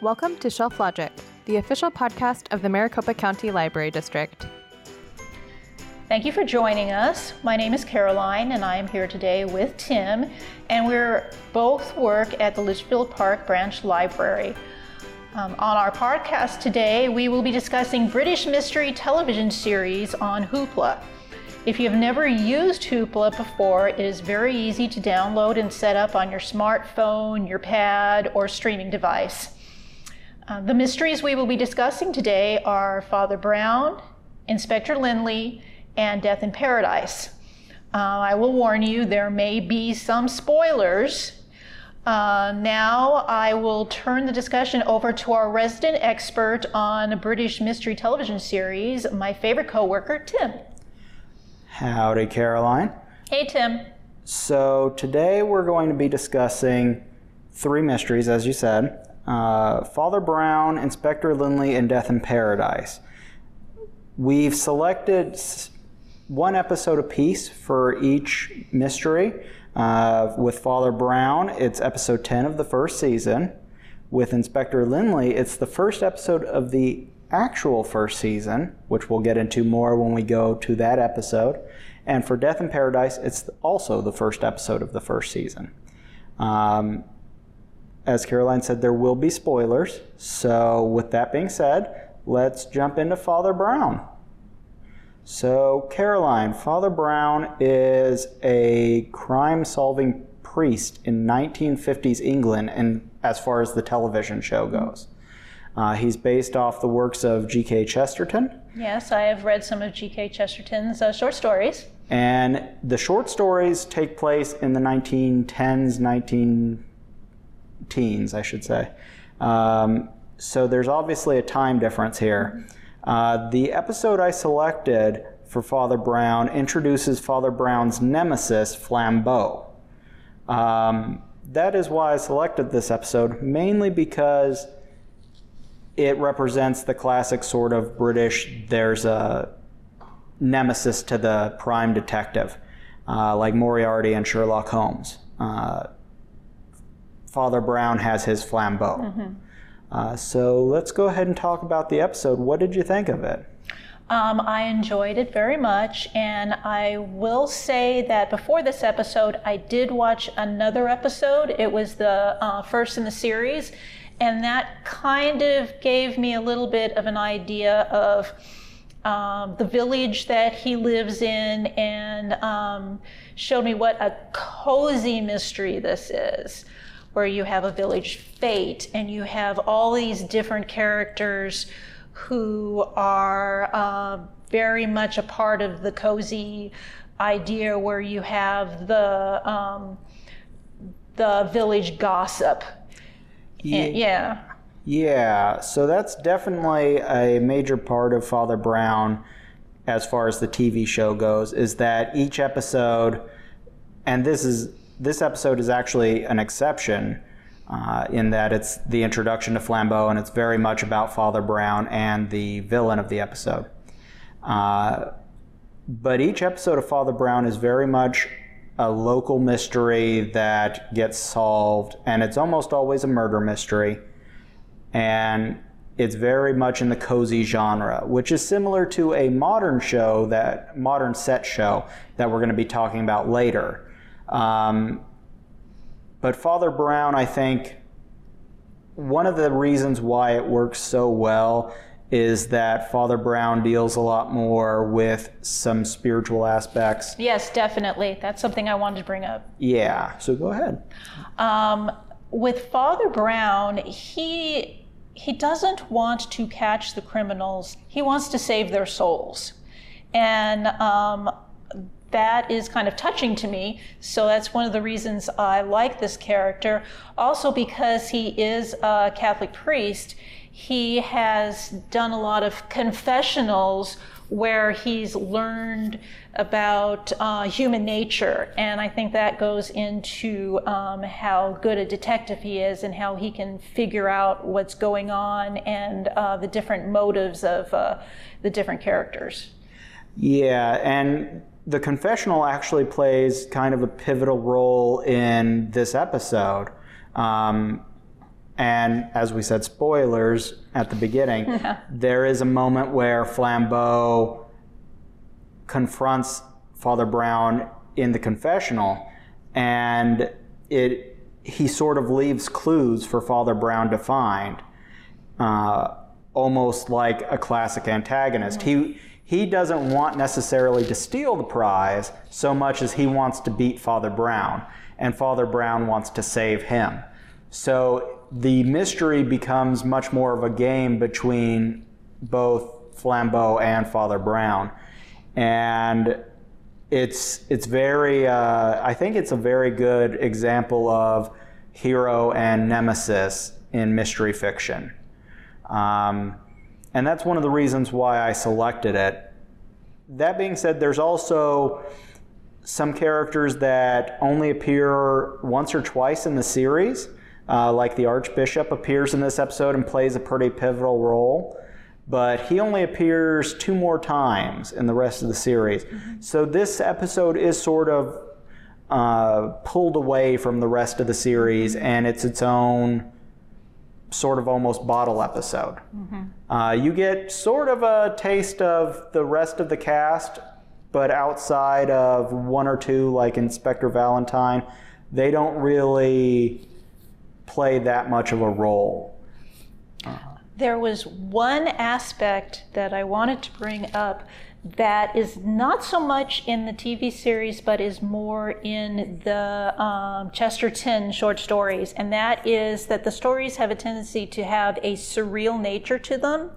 Welcome to Shelf Logic, the official podcast of the Maricopa County Library District. Thank you for joining us. My name is Caroline, and I am here today with Tim, and we're both work at the Litchfield Park Branch Library. Um, on our podcast today, we will be discussing British mystery television series on Hoopla. If you've never used Hoopla before, it is very easy to download and set up on your smartphone, your pad, or streaming device. Uh, the mysteries we will be discussing today are Father Brown, Inspector Lynley, and Death in Paradise. Uh, I will warn you, there may be some spoilers. Uh, now I will turn the discussion over to our resident expert on British mystery television series, my favorite coworker, Tim. Howdy, Caroline. Hey, Tim. So, today we're going to be discussing three mysteries, as you said uh, Father Brown, Inspector Lynley, and Death in Paradise. We've selected one episode apiece for each mystery. Uh, with Father Brown, it's episode 10 of the first season. With Inspector Lynley, it's the first episode of the actual first season, which we'll get into more when we go to that episode. And for Death in Paradise, it's also the first episode of the first season. Um, as Caroline said, there will be spoilers. So, with that being said, let's jump into Father Brown. So, Caroline, Father Brown is a crime solving priest in 1950s England, and as far as the television show goes. Uh, he's based off the works of G.K. Chesterton. Yes, I have read some of G.K. Chesterton's uh, short stories. And the short stories take place in the 1910s, 19 teens, I should say. Um, so there's obviously a time difference here. Uh, the episode I selected for Father Brown introduces Father Brown's nemesis, Flambeau. Um, that is why I selected this episode, mainly because it represents the classic sort of British, there's a nemesis to the prime detective, uh, like Moriarty and Sherlock Holmes. Uh, Father Brown has his flambeau. Mm-hmm. Uh, so let's go ahead and talk about the episode. What did you think of it? Um, I enjoyed it very much, and I will say that before this episode, I did watch another episode. It was the uh, first in the series, and that kind of gave me a little bit of an idea of um, the village that he lives in and um, showed me what a cozy mystery this is where you have a village fete and you have all these different characters who are uh, very much a part of the cozy idea where you have the um, the village gossip. Yeah. Yeah. Yeah, so that's definitely a major part of Father Brown as far as the TV show goes is that each episode and this is this episode is actually an exception uh, in that it's the introduction to Flambeau and it's very much about Father Brown and the villain of the episode. Uh, but each episode of Father Brown is very much a local mystery that gets solved, and it's almost always a murder mystery. And it's very much in the cozy genre, which is similar to a modern show that modern set show that we're going to be talking about later. Um, but Father Brown, I think, one of the reasons why it works so well is that Father Brown deals a lot more with some spiritual aspects. Yes, definitely. That's something I wanted to bring up. Yeah, so go ahead. Um, with Father Brown, he he doesn't want to catch the criminals. He wants to save their souls, and um, that is kind of touching to me. So that's one of the reasons I like this character. Also, because he is a Catholic priest, he has done a lot of confessionals where he's learned about uh, human nature. And I think that goes into um, how good a detective he is and how he can figure out what's going on and uh, the different motives of uh, the different characters. Yeah, and the confessional actually plays kind of a pivotal role in this episode. Um, and as we said, spoilers at the beginning, there is a moment where Flambeau confronts Father Brown in the confessional, and it he sort of leaves clues for Father Brown to find, uh, almost like a classic antagonist. He he doesn't want necessarily to steal the prize so much as he wants to beat Father Brown, and Father Brown wants to save him. So the mystery becomes much more of a game between both Flambeau and Father Brown, and it's it's very uh, I think it's a very good example of hero and nemesis in mystery fiction, um, and that's one of the reasons why I selected it. That being said, there's also some characters that only appear once or twice in the series, uh, like the Archbishop appears in this episode and plays a pretty pivotal role but he only appears two more times in the rest of the series. Mm-hmm. So this episode is sort of uh, pulled away from the rest of the series, and it's its own sort of almost bottle episode. Mm-hmm. Uh, you get sort of a taste of the rest of the cast, but outside of one or two, like Inspector Valentine, they don't really play that much of a role. There was one aspect that I wanted to bring up that is not so much in the TV series, but is more in the um, Chesterton short stories, and that is that the stories have a tendency to have a surreal nature to them.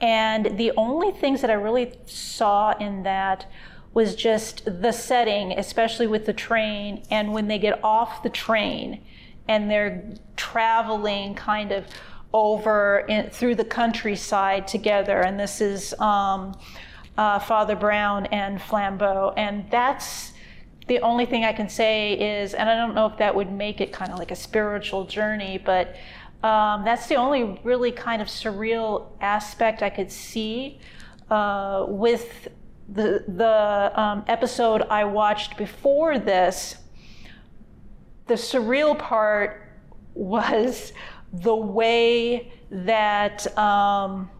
And the only things that I really saw in that was just the setting, especially with the train, and when they get off the train and they're traveling kind of over in, through the countryside together. And this is um, uh, Father Brown and Flambeau. And that's the only thing I can say is, and I don't know if that would make it kind of like a spiritual journey, but um, that's the only really kind of surreal aspect I could see uh, with the the um, episode I watched before this. The surreal part was the way that um,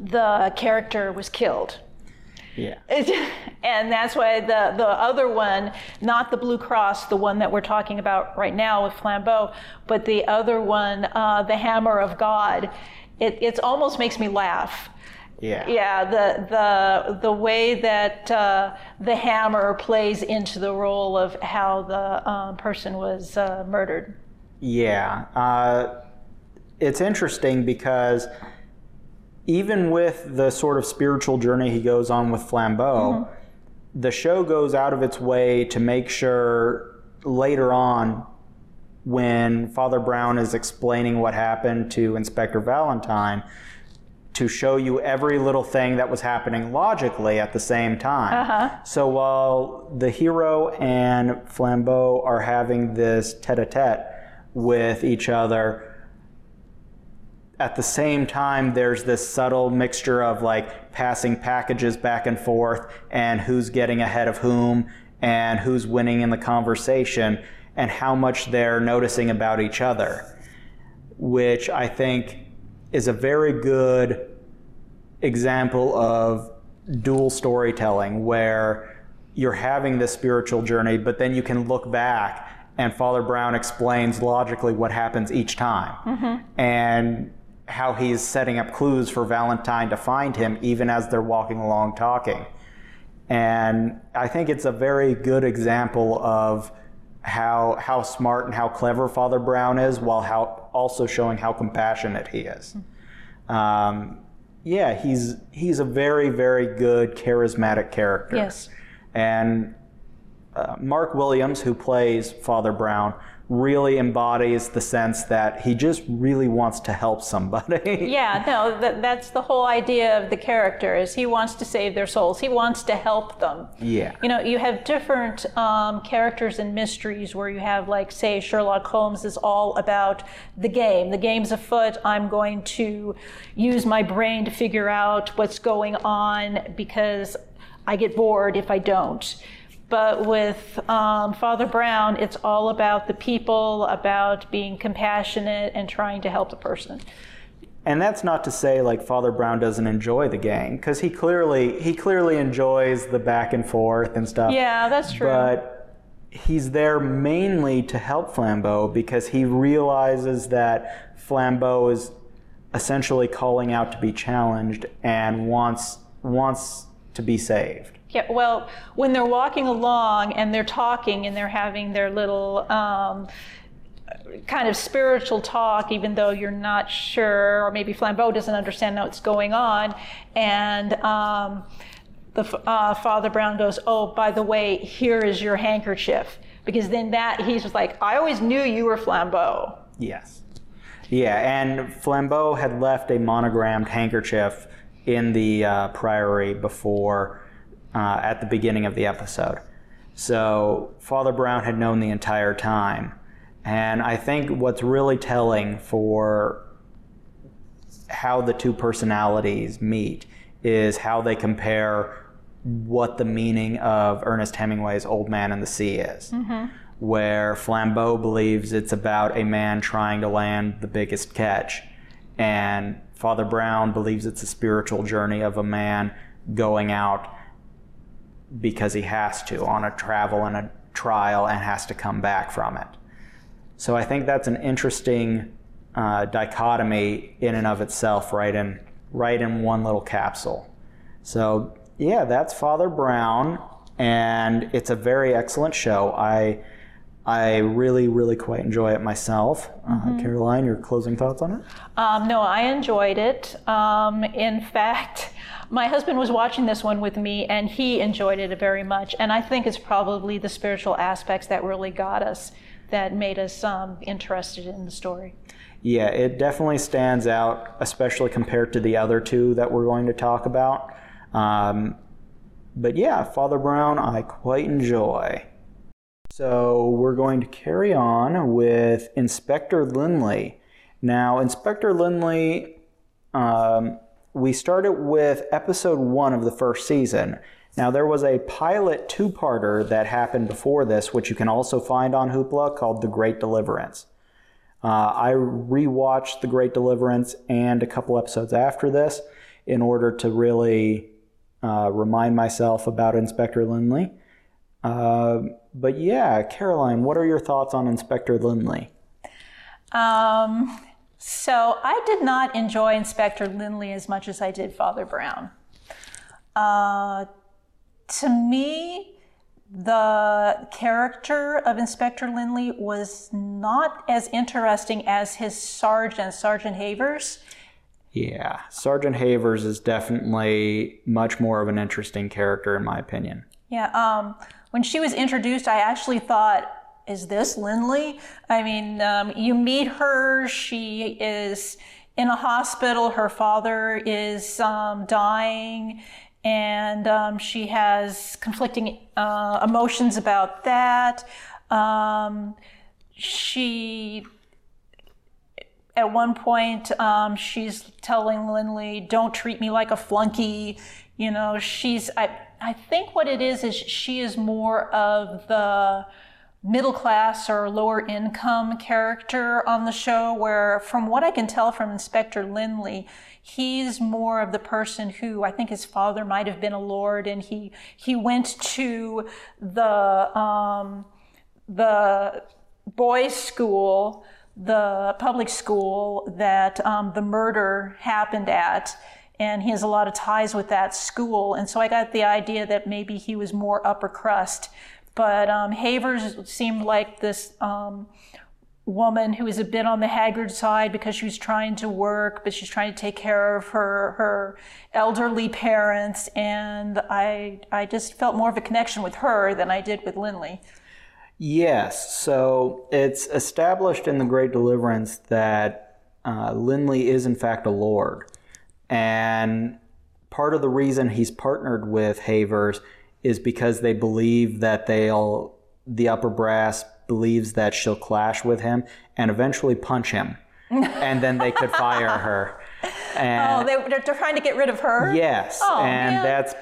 the character was killed. Yeah. and that's why the, the other one, not the Blue Cross, the one that we're talking about right now with Flambeau, but the other one, uh, the Hammer of God, it it almost makes me laugh. Yeah. Yeah. The the the way that uh, the hammer plays into the role of how the um, person was uh, murdered. Yeah. Uh, it's interesting because even with the sort of spiritual journey he goes on with Flambeau, mm-hmm. the show goes out of its way to make sure later on, when Father Brown is explaining what happened to Inspector Valentine, to show you every little thing that was happening logically at the same time. Uh-huh. So while the hero and Flambeau are having this tete a tete with each other, at the same time, there's this subtle mixture of like passing packages back and forth and who's getting ahead of whom and who's winning in the conversation and how much they're noticing about each other, which I think is a very good example of dual storytelling where you're having this spiritual journey, but then you can look back and Father Brown explains logically what happens each time. Mm-hmm. And how he's setting up clues for Valentine to find him even as they're walking along talking. And I think it's a very good example of how how smart and how clever Father Brown is, while how also showing how compassionate he is. Um, yeah, he's he's a very very good charismatic character. Yes. And uh, Mark Williams, who plays Father Brown, really embodies the sense that he just really wants to help somebody. yeah, no, that, that's the whole idea of the character is he wants to save their souls. He wants to help them. Yeah. You know, you have different um, characters and mysteries where you have, like, say, Sherlock Holmes is all about the game. The game's afoot. I'm going to use my brain to figure out what's going on because I get bored if I don't But with um, Father Brown, it's all about the people, about being compassionate and trying to help the person. And that's not to say like Father Brown doesn't enjoy the gang, because he clearly he clearly enjoys the back and forth and stuff. Yeah, that's true. But he's there mainly to help Flambeau because he realizes that Flambeau is essentially calling out to be challenged and wants wants to be saved. Yeah, well, when they're walking along and they're talking and they're having their little um, kind of spiritual talk, even though you're not sure, or maybe Flambeau doesn't understand what's going on, and um, the uh, Father Brown goes, "Oh, by the way, here is your handkerchief," because then that he's just like, "I always knew you were Flambeau." Yes. Yeah, and Flambeau had left a monogrammed handkerchief in the uh, priory before, uh, at the beginning of the episode. So Father Brown had known the entire time. And I think what's really telling for how the two personalities meet is how they compare what the meaning of Ernest Hemingway's Old Man and the Sea is. Where Flambeau believes it's about a man trying to land the biggest catch, and Father Brown believes it's a spiritual journey of a man going out because he has to on a travel and a trial and has to come back from it. So I think that's an interesting uh, dichotomy in and of itself, right in right in one little capsule. So yeah, that's Father Brown, and it's a very excellent show. I I really really quite enjoy it myself. Uh, Caroline, your closing thoughts on it? Um, no, I enjoyed it. Um, in fact, my husband was watching this one with me and he enjoyed it very much. And I think it's probably the spiritual aspects that really got us, that made us um, interested in the story. Yeah, it definitely stands out, especially compared to the other two that we're going to talk about. Um, but yeah, Father Brown, I quite enjoy. So we're going to carry on with Inspector Lynley. Now, Inspector Lynley, um, we started with episode one of the first season. Now, there was a pilot two parter that happened before this, which you can also find on Hoopla called The Great Deliverance. Uh, I rewatched The Great Deliverance and a couple episodes after this in order to really uh, remind myself about Inspector Lynley. Uh, but yeah, Caroline, what are your thoughts on Inspector Lynley? Um, so I did not enjoy Inspector Lynley as much as I did Father Brown. Uh, to me, the character of Inspector Lynley was not as interesting as his sergeant, Sergeant Havers. Yeah, Sergeant Havers is definitely much more of an interesting character, in my opinion. Yeah, um, when she was introduced, I actually thought, is this Lynley? I mean, um, you meet her, she is in a hospital, her father is um, dying, and um, she has conflicting uh, emotions about that. Um, she at one point um, she's telling lynley don't treat me like a flunky you know she's I, I think what it is is she is more of the middle class or lower income character on the show where from what i can tell from inspector lynley he's more of the person who i think his father might have been a lord and he he went to the um, the boys school the public school that um, the murder happened at and he has a lot of ties with that school. And so i got the idea that maybe he was more upper crust. But um, havers seemed like this um, woman who was a bit on the haggard side because she was trying to work but she's trying to take care of her her elderly parents. And i i just felt more of a connection with her than i did with lynley. Yes, so it's established in the Great Deliverance that uh, Lynley is in fact a lord, and part of the reason he's partnered with Havers is because they believe that they'll the upper brass believes that she'll clash with him and eventually punch him, and then they could fire her. oh And they, they're, they're trying to get rid of her yes, Oh, and man. that's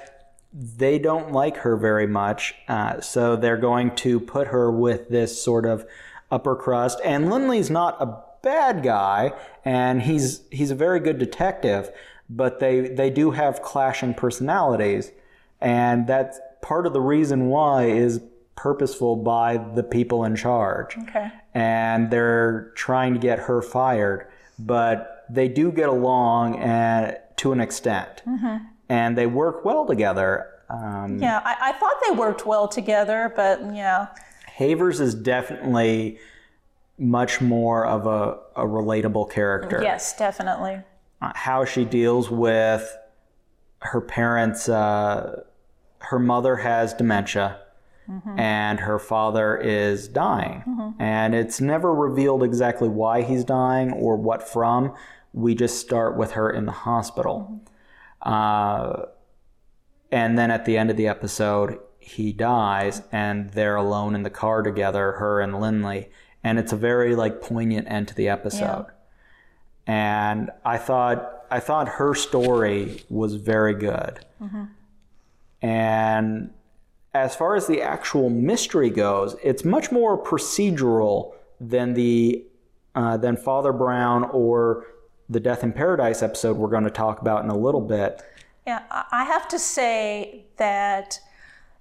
they don't like her very much. Uh, so they're going to put her with this sort of upper crust. And Lynley's not a bad guy, and he's he's a very good detective. But they they do have clashing personalities, and that's part of the reason why is purposeful by the people in charge. Okay. And they're trying to get her fired, but they do get along and to an extent, and they work well together. Um, Yeah, I, I thought they worked well together, but yeah. Havers is definitely much more of a, a relatable character. Yes, definitely. Uh, How she deals with her parents, uh, her mother has dementia. And her father is dying. And it's never revealed exactly why he's dying or what from. We just start with her in the hospital. Uh, and then at the end of the episode, he dies, and they're alone in the car together, her and Lynley. And it's a very like poignant end to the episode. And I thought I thought her story was very good. And as far as the actual mystery goes, it's much more procedural than the uh, than Father Brown or the Death in Paradise episode we're going to talk about in a little bit. Yeah, I have to say that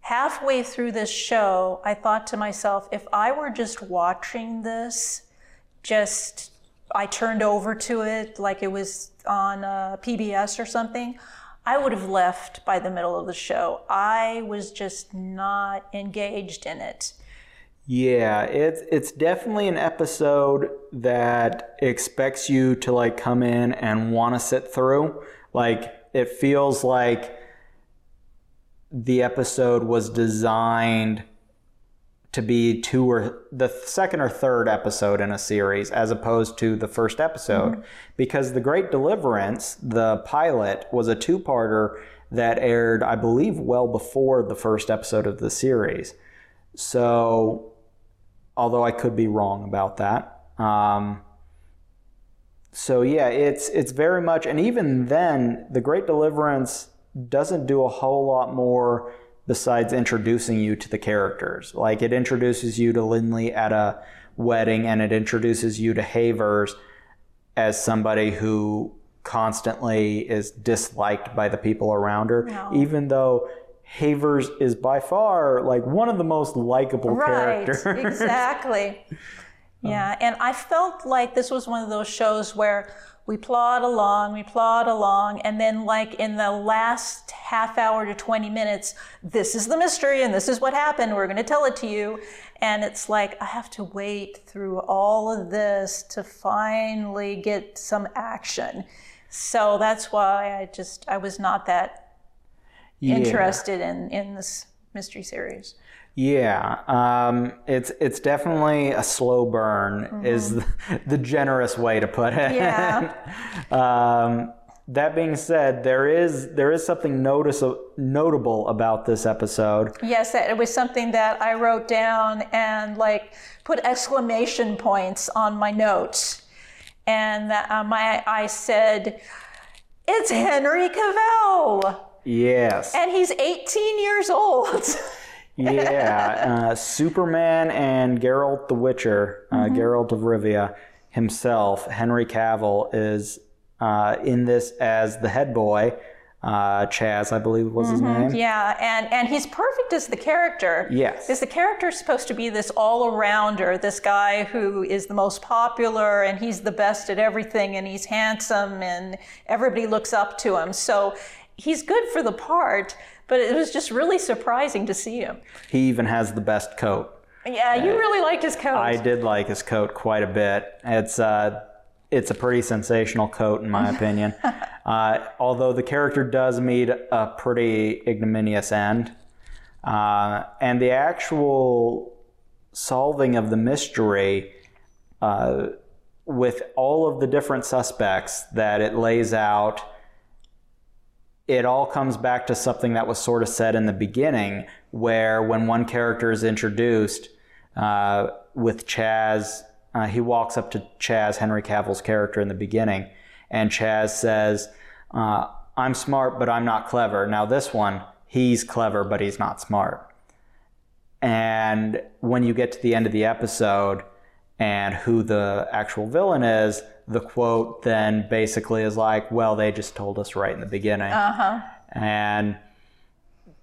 halfway through this show, I thought to myself, if I were just watching this, just I turned over to it like it was on uh, PBS or something, I would have left by the middle of the show. I was just not engaged in it. Yeah, it's it's definitely an episode that expects you to like come in and want to sit through. Like it feels like the episode was designed to be two or the second or third episode in a series as opposed to the first episode. Because the great deliverance the pilot was a two-parter that aired i believe well before the first episode of the series. So although i could be wrong about that um, so yeah it's it's very much and even then the great deliverance doesn't do a whole lot more besides introducing you to the characters like it introduces you to lynley at a wedding and it introduces you to havers as somebody who constantly is disliked by the people around her No. even though havers is by far like one of the most likable Right, characters exactly. Yeah, and I felt like this was one of those shows where we plod along, we plod along, and then, like, in the last half hour to 20 minutes, this is the mystery and this is what happened. We're going to tell it to you. And it's like, I have to wait through all of this to finally get some action. So that's why I just, I was not that Yeah. interested in, in this mystery series. Yeah, um, it's it's definitely a slow burn, is the, the generous way to put it. Yeah. um, that being said, there is there is something notice notable about this episode. Yes, that- it was something that I wrote down and like put exclamation points on my notes. And that, um, I, I said, it's Henry Cavill. Yes, And he's 18 years old. yeah. Uh, Superman and Geralt the Witcher, uh, Geralt of Rivia himself, Henry Cavill is uh, in this as the head boy. Uh, Chaz, I believe was his name. yeah, and, and he's perfect as the character. Yes. Because the character is supposed to be this all arounder, this guy who is the most popular and he's the best at everything and he's handsome and everybody looks up to him. So he's good for the part, but it was just really surprising to see him. He even has the best coat. Yeah, you really liked his coat. I did like his coat quite a bit. It's uh, it's a pretty sensational coat in my opinion. uh, although the character does meet a pretty ignominious end, uh, and the actual solving of the mystery uh, with all of the different suspects that it lays out. It all comes back to something that was sort of said in the beginning, where when one character is introduced, uh, with Chaz. Uh, he walks up to Chaz, Henry Cavill's character in the beginning, and Chaz says, uh, I'm smart, but I'm not clever. Now, this one, he's clever, but he's not smart. And when you get to the end of the episode and who the actual villain is, the quote then basically is like, well, they just told us right in the beginning. Uh-huh. And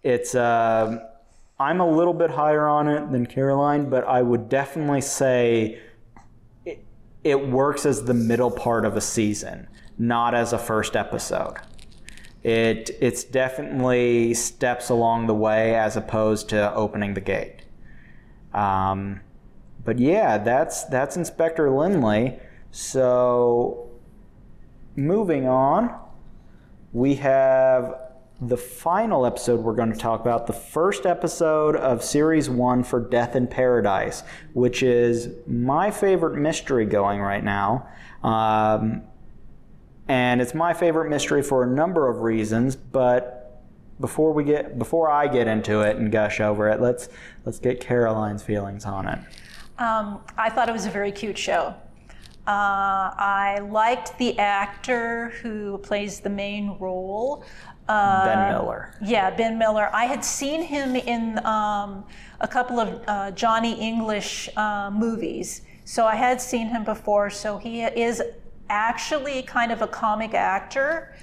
it's, uh, I'm a little bit higher on it than Caroline, but I would definitely say it, it works as the middle part of a season, not as a first episode. It, it's definitely steps along the way as opposed to opening the gate. Um, but yeah, that's that's Inspector Lynley. So moving on, we have the final episode we're going to talk about, the first episode of series one for Death in Paradise, which is my favorite mystery going right now. Um, and it's my favorite mystery for a number of reasons, but before we get before I get into it and gush over it, let's let's get Caroline's feelings on it. Um, I thought it was a very cute show. Uh, I liked the actor who plays the main role. Uh, ben Miller. Yeah, Ben Miller. I had seen him in um, a couple of uh, Johnny English uh, movies, so I had seen him before. So he is actually kind of a comic actor.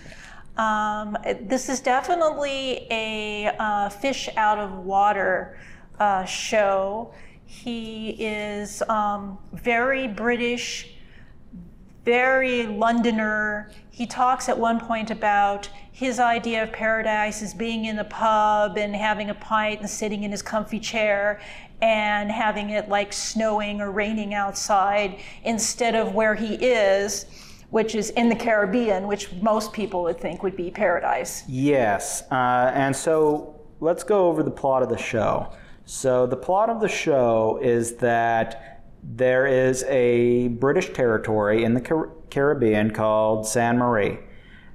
Um, this is definitely a uh, fish out of water uh, show. He is um, very British, very Londoner. He talks at one point about his idea of paradise is being in a pub and having a pint and sitting in his comfy chair and having it like snowing or raining outside instead of where he is, which is in the Caribbean, which most people would think would be paradise. Yes. Uh, and so let's go over the plot of the show. So, the plot of the show is that there is a British territory in the Car- Caribbean called San Marie.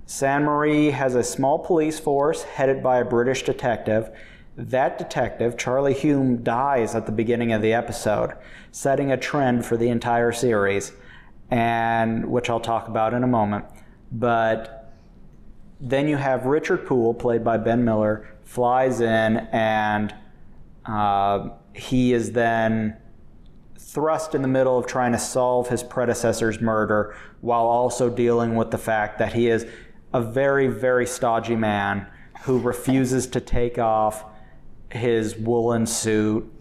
San Marie has a small police force headed by a British detective. That detective, Charlie Hume, dies at the beginning of the episode, setting a trend for the entire series, and which I'll talk about in a moment. But then you have Richard Poole, played by Ben Miller, flies in and uh, he is then thrust in the middle of trying to solve his predecessor's murder while also dealing with the fact that he is a very, very stodgy man who refuses to take off his woolen suit.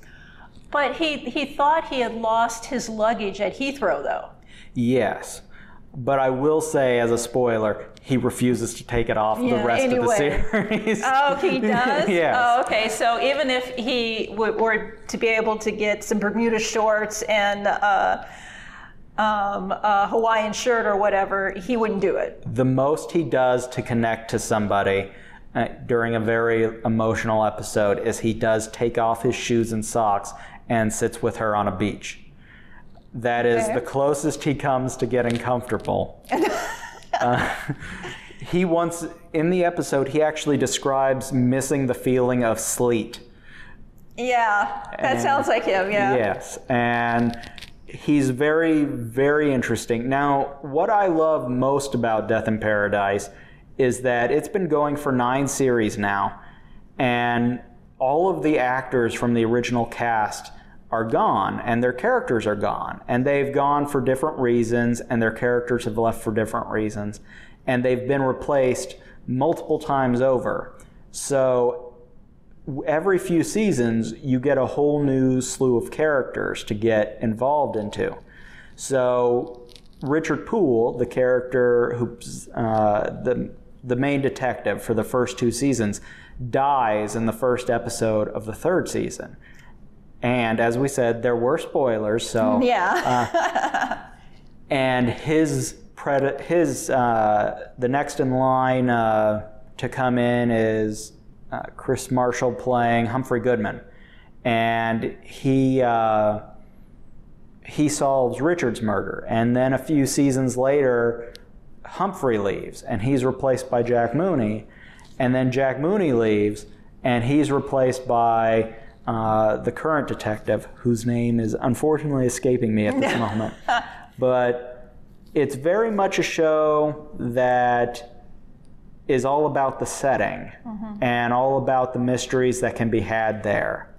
But he, he thought he had lost his luggage at Heathrow, though. Yes. But I will say, as a spoiler, he refuses to take it off Yeah, the rest anyway. of the series. Oh, he does? Yes. Oh, okay. So even if he w- were to be able to get some Bermuda shorts and uh, um, a Hawaiian shirt or whatever, he wouldn't do it. the most he does to connect to somebody uh, during a very emotional episode is he does take off his shoes and socks and sits with her on a beach. That is the closest he comes to getting comfortable. Uh, he once, in the episode, he actually describes missing the feeling of sleet. Yeah, that And- sounds like him. Yeah. Yes, and he's very, very interesting. Now, what I love most about Death in Paradise is that it's been going for nine series now, and all of the actors from the original cast are gone, and their characters are gone, and they've gone for different reasons, and their characters have left for different reasons, and they've been replaced multiple times over. So every few seasons you get a whole new slew of characters to get involved into. So Richard Poole, the character who's uh, the the main detective for the first two seasons, dies in the first episode of the third season. And as we said, there were spoilers, so Yeah. and his pred- his uh, the next in line uh, to come in is uh, Kris Marshall playing Humphrey Goodman, and he uh, he solves Richard's murder, and then a few seasons later, Humphrey leaves, and he's replaced by Jack Mooney, and then Jack Mooney leaves, and he's replaced by uh, the current detective, whose name is unfortunately escaping me at this moment. But it's very much a show that is all about the setting and all about the mysteries that can be had there.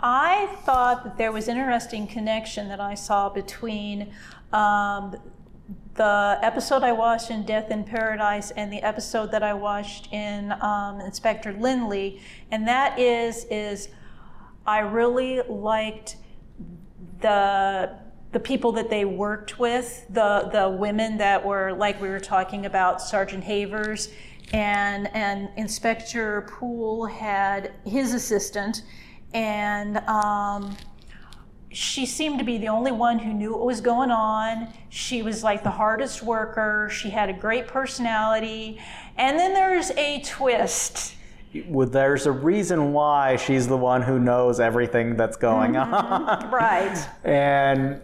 I thought that there was an interesting connection that I saw between um, the episode I watched in Death in Paradise and the episode that I watched in um, Inspector Lynley, and that is is I really liked the the people that they worked with, the the women that were like we were talking about, Sergeant Havers, and and Inspector Poole had his assistant, and. Um, she seemed to be the only one who knew what was going on. She was like the hardest worker. She had a great personality. And then there's a twist. Well, There's a reason why she's the one who knows everything that's going mm-hmm. on. Right. And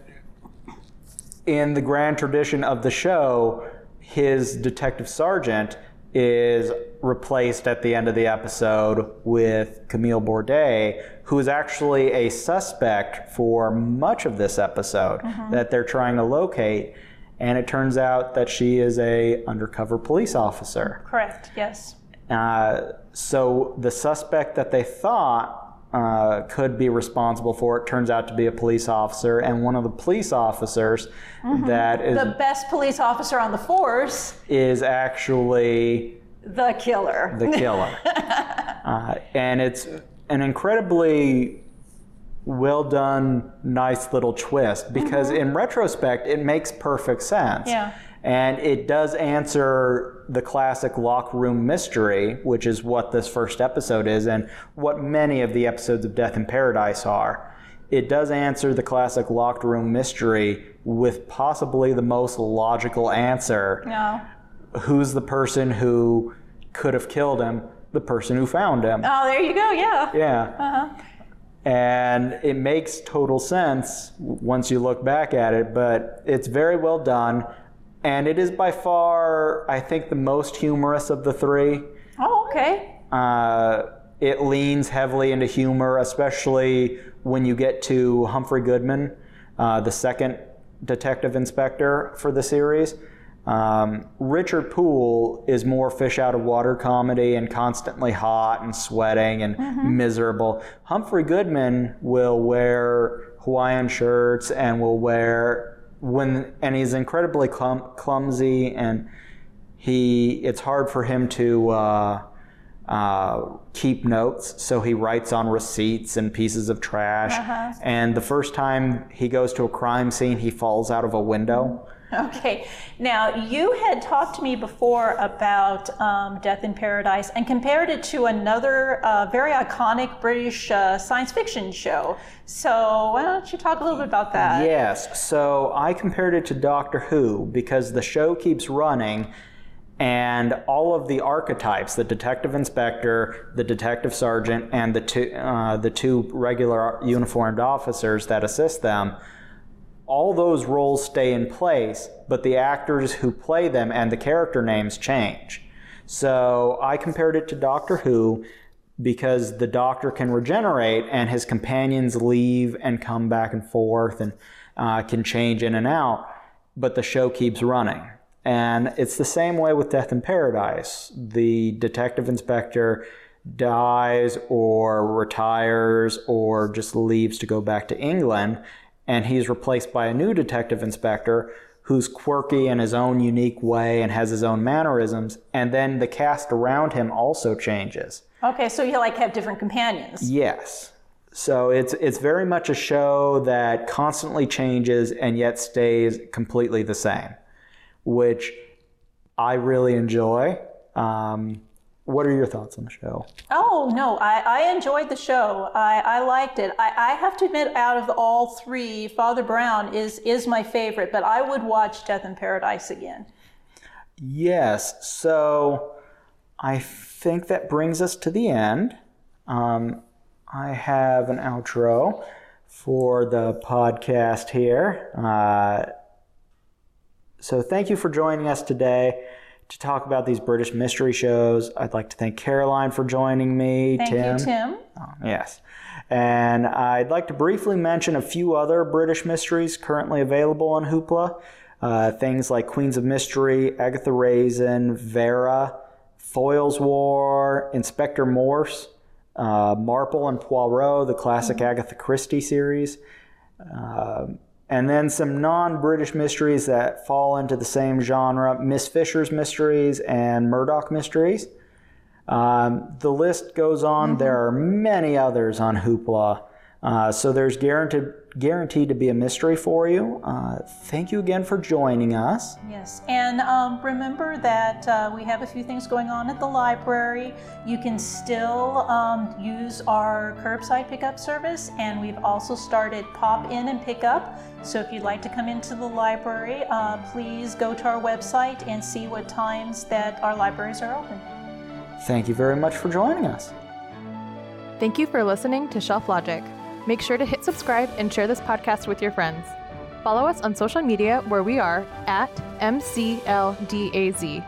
in the grand tradition of the show, his detective sergeant is replaced at the end of the episode with Camille Bordey, who is actually a suspect for much of this episode mm-hmm. that they're trying to locate. And it turns out that she is a undercover police officer. Correct. Yes. Uh, so the suspect that they thought uh, could be responsible for it turns out to be a police officer, and one of the police officers that is The best police officer on the force, is actually the killer. the killer, uh, and it's an incredibly well done, nice little twist because in retrospect it makes perfect sense. Yeah. And it does answer the classic locked room mystery, which is what this first episode is, and what many of the episodes of Death in Paradise are. It does answer the classic locked room mystery with possibly the most logical answer. no. Who's the person who could have killed him? The person who found him. Oh, there you go. Yeah. Yeah. Uh-huh. And it makes total sense once you look back at it, but it's very well done. And it is by far, I think, the most humorous of the three. Oh, okay. Uh, it leans heavily into humor, especially when you get to Humphrey Goodman, uh, the second detective inspector for the series. Um, Richard Poole is more fish out of water comedy and constantly hot and sweating and miserable. Humphrey Goodman will wear Hawaiian shirts and will wear when and he's incredibly clum, clumsy and he it's hard for him to uh, uh, keep notes, so he writes on receipts and pieces of trash. And the first time he goes to a crime scene, he falls out of a window. Okay. Now, you had talked to me before about um, Death in Paradise and compared it to another uh, very iconic British uh, science fiction show. So, why don't you talk a little bit about that? Yes, so I compared it to Doctor Who because the show keeps running and all of the archetypes the detective inspector, the detective sergeant, and the two, uh, the two regular uniformed officers that assist them all those roles stay in place, but the actors who play them and the character names change. So I compared it to Doctor Who because the Doctor can regenerate and his companions leave and come back and forth and uh, can change in and out, but the show keeps running. And it's the same way with Death in Paradise. The detective inspector dies or retires or just leaves to go back to England and he's replaced by a new detective inspector who's quirky in his own unique way and has his own mannerisms and then the cast around him also changes. Okay, so you like have different companions. yes. So it's it's very much a show that constantly changes and yet stays completely the same which i really enjoy. Um, what are your thoughts on the show Oh, no, I, I enjoyed the show. I, I liked it. I, I have to admit, out of all three, Father Brown is, is my favorite, but I would watch Death in Paradise again. Yes. So I think that brings us to the end. Um, I have an outro for the podcast here. Uh, so thank you for joining us today to talk about these British mystery shows. I'd like to thank Caroline for joining me. Thank Tim. you, Tim. Oh, yes. And I'd like to briefly mention a few other British mysteries currently available on Hoopla. Uh, things like Queens of Mystery, Agatha Raisin, Vera, Foyle's War, Inspector Morse, uh, Marple and Poirot, the classic Agatha Christie series, Um and then some non British mysteries that fall into the same genre Miss Fisher's Mysteries and Murdoch Mysteries. Um, the list goes on. There are many others on Hoopla. Uh, so there's guaranteed guaranteed to be a mystery for you. Uh, thank you again for joining us. Yes, and um, remember that uh, we have a few things going on at the library. You can still um, use our curbside pickup service, and we've also started pop in and pick up. So if you'd like to come into the library, uh, please go to our website and see what times that our libraries are open. Thank you very much for joining us. Thank you for listening to Shelf Logic. Make sure to hit subscribe and share this podcast with your friends. Follow us on social media where we are at MCLDAZ.